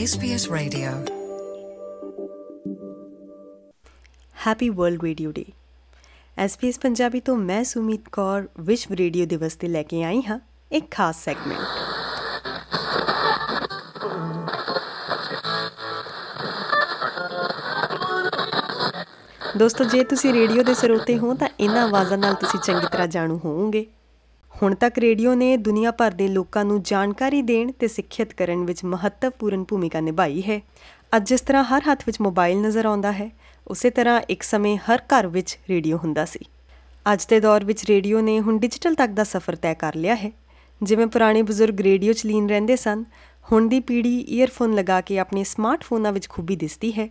SBS Radio. Happy world radio day SBS Punjabi ਤੋਂ ਮੈਂ ਸੁਮੀਤ ਕੌਰ ਵਿਸ਼ਵ ਰੇਡੀਓ ਦਿਵਸ ਤੇ ਲੈ ਕੇ ਆਈ ਹਾਂ ਇੱਕ ਖਾਸ ਸੈਗਮੈਂਟ ਦੋਸਤੋ, ਜੇ ਤੁਸੀਂ ਰੇਡੀਓ ਦੇ ਸਰੋਤੇ ਹੋ ਤਾਂ ਇਹਨਾਂ ਆਵਾਜ਼ਾਂ ਨਾਲ ਤੁਸੀਂ ਚੰਗੀ ਤਰ੍ਹਾਂ ਜਾਣੂ ਹੋਵੋਗੇ। ਹੁਣ ਤੱਕ ਰੇਡੀਓ ਨੇ ਦੁਨੀਆ ਭਰ ਦੇ ਲੋਕਾਂ ਨੂੰ ਜਾਣਕਾਰੀ ਦੇਣ ਤੇ ਸਿੱਖਿਅਤ ਕਰਨ ਵਿੱਚ ਮਹੱਤਵਪੂਰਨ ਭੂਮਿਕਾ ਨਿਭਾਈ ਹੈ। ਅੱਜ ਜਿਸ ਤਰ੍ਹਾਂ ਹਰ ਹੱਥ ਵਿੱਚ ਮੋਬਾਈਲ ਨਜ਼ਰ ਆਉਂਦਾ ਹੈ, ਉਸੇ ਤਰ੍ਹਾਂ ਇੱਕ ਸਮੇਂ ਹਰ ਘਰ ਵਿੱਚ ਰੇਡੀਓ ਹੁੰਦਾ ਸੀ। ਅੱਜ ਦੇ ਦੌਰ ਵਿੱਚ ਰੇਡੀਓ ਨੇ ਹੁਣ ਡਿਜੀਟਲ ਤੱਕ ਦਾ ਸਫ਼ਰ ਤੈਅ ਕਰ ਲਿਆ ਹੈ। ਜਿਵੇਂ ਪੁਰਾਣੇ ਬਜ਼ੁਰਗ ਰੇਡੀਓ 'ਚ ਲੀਨ ਰਹਿੰਦੇ ਸਨ, ਹੁਣ ਦੀ ਪੀੜ੍ਹੀ ਈਅਰਫੋਨ ਲਗਾ ਕੇ ਆਪਣੇ ਸਮਾਰਟਫੋਨਾਂ ਵਿੱਚ ਖੂਬੀ ਦਿਸਦੀ ਹੈ।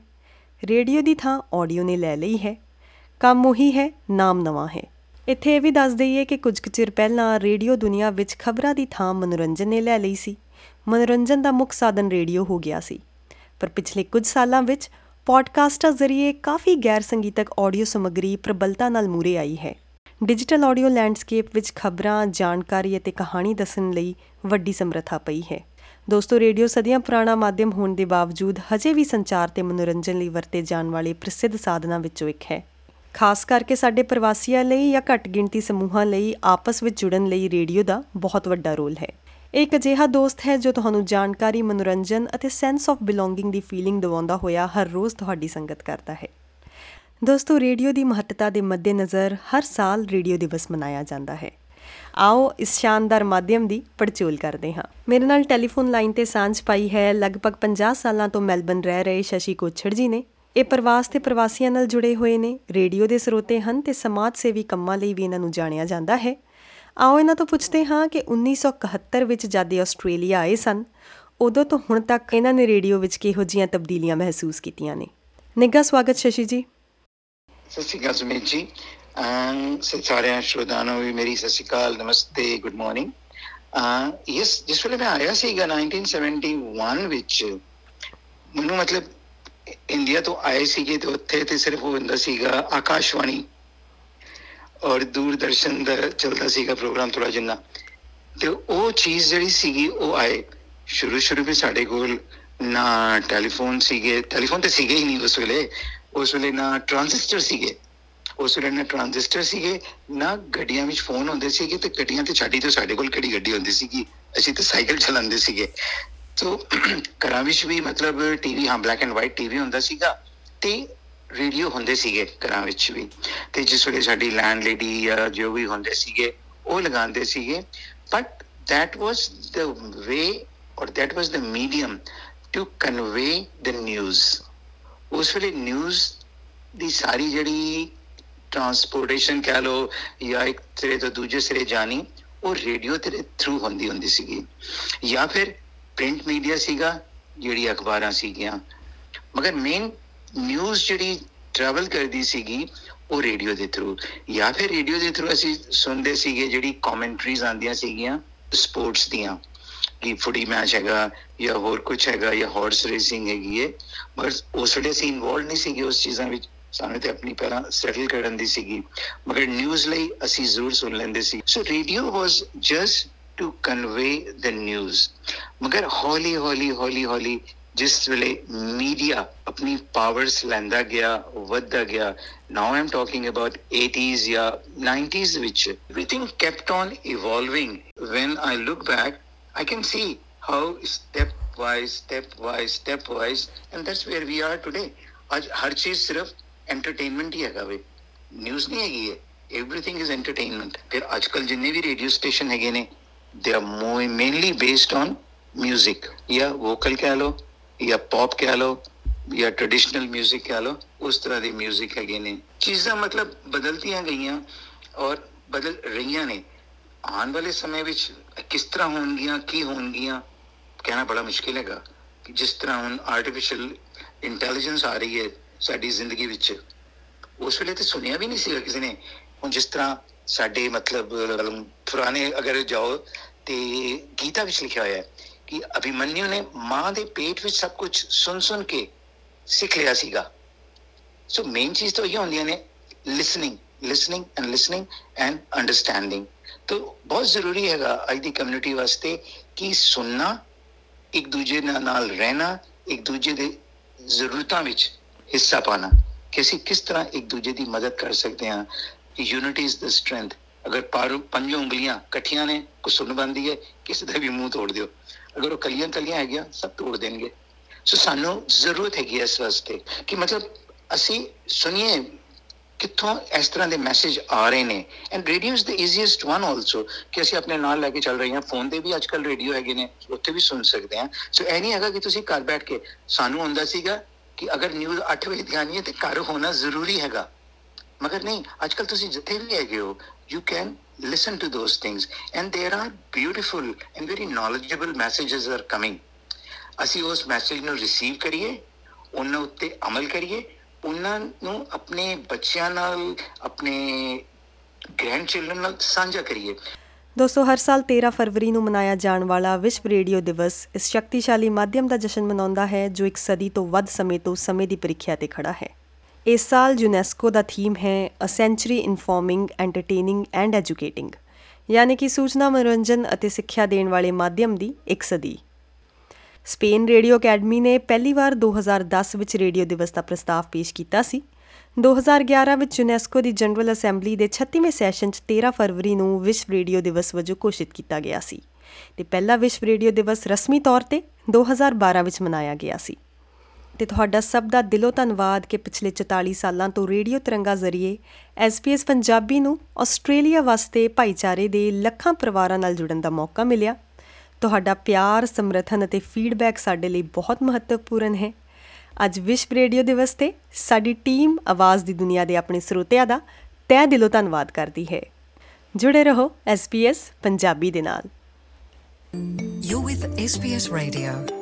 ਰੇਡੀਓ ਦੀ ਥਾਂ ਆਡੀਓ ਨੇ ਲੈ ਲਈ ਹੈ। ਕੰਮ ਉਹੀ ਹੈ, ਨਾਮ ਨਵਾਂ ਹੈ। ਇੱਥੇ ਇਹ ਵੀ ਦੱਸ ਦਈਏ ਕਿ ਕੁਝ ਕੁ ਚਿਰ ਪਹਿਲਾਂ ਰੇਡੀਓ ਦੁਨੀਆ ਵਿੱਚ ਖਬਰਾਂ ਦੀ ਥਾਂ ਮਨੋਰੰਜਨ ਨੇ ਲੈ ਲਈ ਸੀ। ਮਨੋਰੰਜਨ ਦਾ ਮੁੱਖ ਸਾਧਨ ਰੇਡੀਓ ਹੋ ਗਿਆ ਸੀ। ਪਰ ਪਿਛਲੇ ਕੁਝ ਸਾਲਾਂ ਵਿੱਚ ਪੋਡਕਾਸਟਾਂ ਜ਼ਰੀਏ ਕਾਫੀ ਗੈਰ ਸੰਗੀਤਕ ਆਡੀਓ ਸਮੱਗਰੀ ਪ੍ਰਬਲਤਾ ਨਾਲ ਮੂਰੇ ਆਈ ਹੈ। ਡਿਜੀਟਲ ਆਡੀਓ ਲੈਂਡਸਕੇਪ ਵਿੱਚ ਖਬਰਾਂ, ਜਾਣਕਾਰੀ ਅਤੇ ਕਹਾਣੀ ਦੱਸਣ ਲਈ ਵੱਡੀ ਸਮਰੱਥਾ ਪਈ ਹੈ। ਦੋਸਤੋ, ਰੇਡੀਓ ਸਦੀਆਂ ਪੁਰਾਣਾ ਮਾਧਿਅਮ ਹੋਣ ਦੇ ਬਾਵਜੂਦ ਹਜੇ ਵੀ ਸੰਚਾਰ ਤੇ ਮਨੋਰੰਜਨ ਲਈ ਵਰਤੇ ਜਾਣ ਵਾਲੇ ਪ੍ਰਸਿੱਧ ਸਾਧਨਾਂ ਵਿੱਚੋਂ ਇੱਕ ਹੈ। ਖਾਸ ਕਰਕੇ ਸਾਡੇ ਪ੍ਰਵਾਸੀਆਂ ਲਈ ਜਾਂ ਘੱਟ ਗਿਣਤੀ ਸਮੂਹਾਂ ਲਈ ਆਪਸ ਵਿੱਚ ਜੁੜਨ ਲਈ ਰੇਡੀਓ ਦਾ ਬਹੁਤ ਵੱਡਾ ਰੋਲ ਹੈ। ਇਹ ਇੱਕ ਅਜਿਹਾ ਦੋਸਤ ਹੈ ਜੋ ਤੁਹਾਨੂੰ ਜਾਣਕਾਰੀ, ਮਨੋਰੰਜਨ ਅਤੇ ਸੈਂਸ ਆਫ ਬਿਲੋਂਗਿੰਗ ਦੀ ਫੀਲਿੰਗ ਦਿਵਾਉਂਦਾ ਹੋਇਆ ਹਰ ਰੋਜ਼ ਤੁਹਾਡੀ ਸੰਗਤ ਕਰਦਾ ਹੈ। ਦੋਸਤੋ, ਰੇਡੀਓ ਦੀ ਮਹੱਤਤਾ ਦੇ ਮੱਦੇਨਜ਼ਰ ਹਰ ਸਾਲ ਰੇਡੀਓ ਦਿਵਸ ਮਨਾਇਆ ਜਾਂਦਾ ਹੈ। ਆਓ ਇਸ ਸ਼ਾਨਦਾਰ ਮਾਧਿਅਮ ਦੀ ਪੜਚੋਲ ਕਰਦੇ ਹਾਂ। ਮੇਰੇ ਨਾਲ ਟੈਲੀਫੋਨ ਲਾਈਨ ਤੇ ਸਾਂਝ ਪਾਈ ਹੈ। ਲਗਭਗ 50 ਸਾਲਾਂ ਤੋਂ ਮੈਲਬਨ ਰਹਿ ਰਹੇ ਸ਼ਸ਼ੀ ਕੋਛੜ ਜੀ ਨੇ। ਇਹ ਪ੍ਰਵਾਸ ਤੇ ਪ੍ਰਵਾਸੀਆਂ ਨਾਲ ਜੁੜੇ ਹੋਏ ਨੇ। ਰੇਡੀਓ ਦੇ ਸਰੋਤੇ ਹਨ ਤੇ ਸਮਾਜ ਸੇਵੀ ਕੰਮਾਂ ਲਈ ਵੀ ਇਹਨਾਂ ਨੂੰ ਜਾਣਿਆ ਜਾਂਦਾ ਹੈ। ਆਓ ਇਹਨਾਂ ਤੋਂ ਪੁੱਛਦੇ ਹਾਂ ਕਿ 1971 ਵਿੱਚ ਜਦ ਇਹ ਆਸਟ੍ਰੇਲੀਆ ਆਏ ਸਨ, ਉਦੋਂ ਤੋਂ ਹੁਣ ਤੱਕ ਇਹਨਾਂ ਨੇ ਰੇਡੀਓ ਵਿੱਚ ਕਿਹੋ ਜੀਆਂ ਤਬਦੀਲੀਆਂ ਮਹਿਸੂਸ ਕੀਤੀਆਂ ਨੇ। ਨਿੱਘਾ ਸਵਾਗਤ ਸ਼ਸ਼ੀ ਜੀ। ਸਤਿ ਸ਼੍ਰੀ ਅਕਾਲ ਸੁਮੀਤ ਜੀ। ਅਮ ਸਾਰਿਆਂ ਸ਼ਰੋਤਾਂ ਨੂੰ ਵੀ ਮੇਰੀ ਸਤਿ ਸ਼੍ਰੀ ਅਕਾਲ, ਨਮਸਤੇ, ਗੁੱਡ ਮਾਰਨਿੰਗ। ਅ ਯਸ, ਜਿਸ ਵੇਲੇ ਮੈਂ ਆਇਆ ਸੀਗਾ 1971 ਵਿੱਚ, ਮੈਨੂੰ ਮਤਲਬ ਇੰਡੀਆ ਤੋਂ ਆਏ ਸੀਗੇ ਤੇ ਉੱਥੇ ਤੇ ਸਿਰਫ ਉਹ ਹੁੰਦਾ ਸੀਗਾ ਆਕਾਸ਼ਵਾਣੀ ਔਰ ਦੂਰਦਰਸ਼ਨ ਦਾ ਚੱਲਦਾ ਸੀਗਾ ਪ੍ਰੋਗਰਾਮ ਥੋੜਾ ਜਿੰਨਾ। ਤੇ ਉਹ ਚੀਜ਼ ਜਿਹੜੀ ਸੀਗੀ ਉਹ ਆਏ। ਸ਼ੁਰੂ ਸ਼ੁਰੂ ਵਿੱਚ ਸਾਡੇ ਕੋਲ ਨਾ ਟੈਲੀਫੋਨ ਸੀਗੇ, ਟੈਲੀਫੋਨ ਤੇ ਸੀਗੇ ਹੀ ਨਹੀਂ ਉਸ ਵੇਲੇ। ਉਸ ਵੇਲੇ ਨਾ ਟ੍ਰਾਂਜ਼ਿਸਟਰ ਸੀਗੇ। ਉਸ ਵੇਲੇ ਨਾ ਟ੍ਰਾਂਜ਼ਿਸਟਰ ਸੀਗੇ, ਨਾ ਗੱਡੀਆਂ ਵਿੱਚ ਫੋਨ ਹੁੰਦੇ ਸੀਗੇ ਤੇ ਗੱਡੀਆਂ ਤੇ ਛਾੜੀ ਤੋਂ ਸਾਡੇ ਕੋਲ ਕਿਹੜੀ ਗੱਡੀ ਹੁੰਦੀ ਸੀਗੀ? ਅਸੀਂ ਤਾਂ ਸਾਈਕਲ ਚਲਾਉਂਦੇ ਸੀਗੇ। ਤੋ ਘਰਾਂ ਵਿੱਚ ਵੀ ਮਤਲਬ ਟੀਵੀ ਹਾਂ ਬਲੈਕ ਐਂਡ ਵਾਈਟ ਟੀਵੀ ਹੁੰਦਾ ਸੀਗਾ ਤੇ ਰੇਡੀਓ ਹੁੰਦੇ ਸੀਗੇ ਘਰਾਂ ਵਿੱਚ ਵੀ। ਤੇ ਜਿਸ ਵੇਲੇ ਸਾਡੀ ਲੈਂਡ ਲੇਡੀ ਜਾਂ ਜੋ ਵੀ ਹੁੰਦੇ ਸੀਗੇ, ਉਹ ਲਗਾਉਂਦੇ ਸੀਗੇ। But that was the way or that was the medium to convey the news ਉਸ ਵੇਲੇ ਨਿਊਜ਼ ਦੀ ਸਾਰੀ ਜਿਹੜੀ ਟਰਾਂਸਪੋਰਟੇਸ਼ਨ ਕਹਿ ਲੋ ਜਾਂ ਇੱਕ ਸਿਰੇ ਤੋਂ ਦੂਜੇ ਸਿਰੇ ਜਾਣੀ, ਉਹ ਰੇਡੀਓ ਦੇ ਥਰੂ ਹੁੰਦੀ ਹੁੰਦੀ ਸੀਗੀ। ਜਾਂ ਫਿਰ ਪ੍ਰਿੰਟ ਮੀਡੀਆ ਸੀਗਾ, ਜਿਹੜੀ ਅਖਬਾਰਾਂ ਸੀਗੀਆਂ। ਮਗਰ ਮੇਨ ਨਿਊਜ਼ ਜਿਹੜੀ ਟਰੈਵਲ ਕਰਦੀ ਸੀਗੀ, ਉਹ ਰੇਡੀਓ ਦੇ ਥਰੂ ਜਾਂ ਫਿਰ ਰੇਡੀਓ ਦੇ ਥਰੂ ਅਸੀਂ ਸੁਣਦੇ ਸੀਗੇ ਜਿਹੜੀ ਕਮੈਂਟਰੀਜ਼ ਆਉਂਦੀਆਂ ਸੀਗੀਆਂ ਸਪੋਰਟਸ ਦੀਆਂ। ਕਿ ਫੁੱਟੀ ਮੈਚ ਹੈਗਾ, ਜਾਂ ਹੋਰ ਕੁਝ ਹੈਗਾ, ਜਾਂ ਹਾਰਸ ਰੇਸਿੰਗ ਹੈਗੀ ਹੈ ਪਰ ਉਸ ਵੇਲੇ ਅਸੀਂ ਇਨਵੋਲਵ ਨਹੀਂ ਸੀਗੇ ਉਸ ਚੀਜ਼ਾਂ ਵਿੱਚ। ਸਾਨੂੰ ਤੇ ਆਪਣੀ ਪਹਿਲਾਂ ਸੈਟਲ ਕਰਨ ਦੀ ਸੀਗੀ। ਮਗਰ ਨਿਊਜ਼ ਲਈ ਅਸੀਂ ਜ਼ਰੂਰ ਸੁਣ ਲੈਂਦੇ ਸੀ। So radio was just to convey the news ਮਗਰ ਹੌਲੀ ਹੌਲੀ ਹੌਲੀ ਹੌਲੀ ਜਿਸ ਵੇਲੇ ਮੀਡੀਆ ਆਪਣੀ ਪਾਵਰਸ ਲੈਂਦਾ ਗਿਆ ਵੱਧਦਾ ਗਿਆ ਨਾਓ ਆਮ ਟਾਕਿੰਗ ਅਬਾਊਟ 80s ਜਾਂ 90s ਵਿੱਚ everything kept on evolving when i look back i can see how step wise step wise step wise and that's where we are today ਅੱਜ ਹਰ ਚੀਜ਼ ਸਿਰਫ ਐਂਟਰਟੇਨਮੈਂਟ ਹੀ ਹੈਗਾ ਵੇ ਨਿਊਜ਼ ਨਹੀਂ ਹੈਗੀ ਹੈ everything is entertainment ਫਿਰ ਅੱਜ ਕੱਲ ਜਿੰਨੇ ਵੀ ਰੇਡੀਓ ਸਟੇਸ਼ਨ ਹੈਗੇ ਨੇ they are more mainly based on music ਜਾਂ ਵੋਕਲ ਕਹਿ ਲੋ ਜਾਂ ਪੌਪ ਕਹਿ ਲੋ ਜਾਂ ਟ੍ਰੈਡੀਸ਼ਨਲ 뮤직 ਕਹਿ ਲੋ ਉਸ ਤਰ੍ਹਾਂ ਦੇ 뮤직 ਹੈਗੇ ਨੇ ਚੀਜ਼ਾਂ ਮਤਲਬ ਬਦਲਤੀਆਂ ਗਈਆਂ ਔਰ ਬਦਲ ਰਹੀਆਂ ਨੇ ਆਉਣ ਵਾਲੇ ਸਮੇਂ ਵਿੱਚ ਕਿਸ ਤਰ੍ਹਾਂ ਹੋਣਗੀਆਂ ਕੀ ਹੋਣਗੀਆਂ ਕਹਿਣਾ ਬੜਾ ਮੁਸ਼ਕਿਲ ਹੈਗਾ ਕਿ ਜਿਸ ਤਰ੍ਹਾਂ ਹੁਣ ਆਰਟੀਫੀਸ਼ੀਅਲ ਇੰਟੈਲੀਜੈਂਸ ਆ ਰਹੀ ਹੈ ਸਾਡੀ ਜ਼ਿੰਦਗੀ ਵਿੱਚ ਉਸ ਵੇਲੇ ਤੇ ਸੁਣਿਆ ਵੀ ਨਹੀਂ ਸੀਗਾ ਕਿਸੇ ਨੇ ਹੁਣ ਜਿਸ ਤਰ੍ਹਾਂ ਸਾਡੇ ਮਤਲਬ ਪੁਰਾਣੇ ਅਗਰ ਜਾਓ ਤੇ ਗੀਤਾ ਵਿੱਚ ਲਿਖਿਆ ਹੋਇਆ ਹੈ ਕਿ ਅਭਿਮਨਿਊ ਨੇ ਮਾਂ ਦੇ ਪੇਟ ਵਿੱਚ ਸਭ ਕੁਝ ਸੁਣ ਸੁਣ ਕੇ ਸਿੱਖ ਲਿਆ ਸੀਗਾ। ਸੋ ਮੇਨ ਚੀਜ਼ ਤਾਂ ਇਹ ਹੁੰਦੀਆਂ ਨੇ listening listening and listening and understanding ਤਾਂ ਬਹੁਤ ਜ਼ਰੂਰੀ ਹੈਗਾ ਅੱਜ ਦੀ ਕਮਿਊਨਿਟੀ ਵਾਸਤੇ ਕਿ ਸੁਣਨਾ, ਇੱਕ ਦੂਜੇ ਨਾਲ ਰਹਿਣਾ, ਇੱਕ ਦੂਜੇ ਦੇ ਜ਼ਰੂਰਤਾਂ ਵਿੱਚ ਹਿੱਸਾ ਪਾਣਾ ਕਿ ਅਸੀਂ ਕਿਸ ਤਰ੍ਹਾਂ ਇੱਕ ਦੂਜੇ ਦੀ ਮਦਦ ਕਰ ਸਕਦੇ ਹਾਂ ਯੂਨਿਟੀ ਇਜ਼ ਦ ਸਟਰੈਂਥ ਅਗਰ ਪਾਰੋ ਪੰਜੋ ਉਂਗਲੀਆਂ ਇਕੱਠੀਆਂ ਨੇ ਕੋ ਸੁਣ ਬੰਦੀ ਹੈ, ਕਿਸੇ ਦਾ ਵੀ ਮੂੰਹ ਤੋੜ ਦਿਓ। ਅਗਰ ਉਹ ਕਲੀਆਂ ਕਲੀਆਂ ਹੈਗੀਆਂ, ਸਭ ਤੋੜ ਦੇਣਗੇ। ਸੋ ਸਾਨੂੰ ਜ਼ਰੂਰਤ ਹੈਗੀ ਹੈ ਇਸ ਵਾਸਤੇ ਕਿ ਮਤਲਬ ਅਸੀਂ ਸੁਣੀਏ ਕਿੱਥੋਂ ਇਸ ਤਰ੍ਹਾਂ ਦੇ ਮੈਸੇਜ ਆ ਰਹੇ ਨੇ। And radio is the easiest one also ਕਿ ਅਸੀਂ ਆਪਣੇ ਨਾਲ ਲੈ ਕੇ ਚੱਲ ਰਹੇ ਹਾਂ ਫੋਨ ਤੇ ਵੀ ਅੱਜਕੱਲ ਰੇਡੀਓ ਹੈਗੇ ਨੇ, ਉੱਥੇ ਵੀ ਸੁਣ ਸਕਦੇ ਹਾਂ। ਸੋ ਇਹ ਨਹੀਂ ਹੈਗਾ ਕਿ ਤੁਸੀਂ ਘਰ ਬੈਠ ਕੇ ਸਾਨੂੰ ਹੁੰਦਾ ਸੀਗਾ ਕਿ ਅਗਰ ਨਿਊਜ਼ 8 ਵਜੇ ਦੀ ਆਣੀ ਹੈ ਤੇ ਘਰ ਹੋਣਾ ਜ਼ਰੂਰੀ ਹੈਗਾ। ਮਗਰ ਨਹੀਂ ਅੱਜ ਕੱਲ ਤੁਸੀਂ ਜਿੱਥੇ ਵੀ ਹੈਗੇ ਹੋ you can listen to those things. And there are beautiful and very knowledgeable messages are coming. ਅਸੀਂ ਉਸ ਮੈਸੇਜ ਨੂੰ ਰਿਸੀਵ ਕਰੀਏ, ਉਹਨਾਂ ਉੱਤੇ ਅਮਲ ਕਰੀਏ, ਉਹਨਾਂ ਨੂੰ ਆਪਣੇ ਬੱਚਿਆਂ ਨਾਲ, ਆਪਣੇ ਗ੍ਰੈਂਡਚਿਲਡਰਨ ਨਾਲ ਸਾਂਝਾ ਕਰੀਏ। ਦੋਸਤੋ, ਹਰ ਸਾਲ 13 ਫਰਵਰੀ ਨੂੰ ਮਨਾਇਆ ਜਾਣ ਵਾਲਾ ਵਿਸ਼ਵ ਰੇਡੀਓ ਦਿਵਸ ਇਸ ਸ਼ਕਤੀਸ਼ਾਲੀ ਮਾਧਿਅਮ ਦਾ ਜਸ਼ਨ ਮਨਾਉਂਦਾ ਹੈ, ਜੋ ਇੱਕ ਸਦੀ ਤੋਂ ਵੱਧ ਸਮੇਂ ਤੋਂ ਸਮੇਂ ਦੀ ਪ੍ਰੀਖਿਆ ਤੇ ਖੜਾ ਹੈ। ਇਸ ਸਾਲ ਯੂਨੈਸਕੋ ਦਾ ਥੀਮ ਹੈ a century informing entertaining and educating ਯਾਨੀ ਕਿ ਸੂਚਨਾ, ਮਨੋਰੰਜਨ ਅਤੇ ਸਿੱਖਿਆ ਦੇਣ ਵਾਲੇ ਮਾਧਿਅਮ ਦੀ ਇੱਕ ਸਦੀ। ਸਪੇਨ ਰੇਡੀਓ ਅਕੈਡਮੀ ਨੇ ਪਹਿਲੀ ਵਾਰ 2010 ਵਿੱਚ ਰੇਡੀਓ ਦਿਵਸ ਦਾ ਪ੍ਰਸਤਾਵ ਪੇਸ਼ ਕੀਤਾ ਸੀ। 2011 ਵਿੱਚ ਯੂਨੈਸਕੋ ਦੀ ਜਨਰਲ ਅਸੈਂਬਲੀ ਦੇ 36ਵੇਂ ਸੈਸ਼ਨ 'ਚ 13 ਫਰਵਰੀ ਨੂੰ ਵਿਸ਼ਵ ਰੇਡੀਓ ਦਿਵਸ ਵਜੋਂ ਘੋਸ਼ਿਤ ਕੀਤਾ ਗਿਆ ਸੀ। ਤੇ ਪਹਿਲਾ ਵਿਸ਼ਵ ਰੇਡੀਓ ਦਿਵਸ ਰਸਮੀ ਤੌਰ ਤੇ 2012 ਵਿੱਚ ਮਨਾਇਆ ਗਿਆ ਸੀ। ਤੇ ਤੁਹਾਡਾ ਸਭ ਦਾ ਦਿਲੋਂ ਧੰਨਵਾਦ ਕਿ ਪਿਛਲੇ 44 ਸਾਲਾਂ ਤੋਂ ਰੇਡੀਓ ਤਿਰੰਗਾ ਜ਼ਰੀਏ SBS ਪੰਜਾਬੀ ਨੂੰ ਆਸਟ੍ਰੇਲੀਆ ਵਾਸਤੇ ਭਾਈਚਾਰੇ ਦੇ ਲੱਖਾਂ ਪਰਿਵਾਰਾਂ ਨਾਲ ਜੁੜਨ ਦਾ ਮੌਕਾ ਮਿਲਿਆ। ਤੁਹਾਡਾ ਪਿਆਰ, ਸਮਰਥਨ ਅਤੇ ਫੀਡਬੈਕ ਸਾਡੇ ਲਈ ਬਹੁਤ ਮਹੱਤਵਪੂਰਨ ਹੈ। ਅੱਜ ਵਿਸ਼ਵ ਰੇਡੀਓ ਦਿਵਸ ਤੇ ਸਾਡੀ ਟੀਮ ਆਵਾਜ਼ ਦੀ ਦੁਨੀਆ ਦੇ ਆਪਣੇ ਸਰੋਤਿਆਂ ਦਾ ਤਹਿ ਦਿਲੋਂ ਧੰਨਵਾਦ ਕਰਦੀ ਹੈ। ਜੁੜੇ ਰਹੋ SBS ਪੰਜਾਬੀ ਦੇ ਨਾਲ। You're with SBS Radio.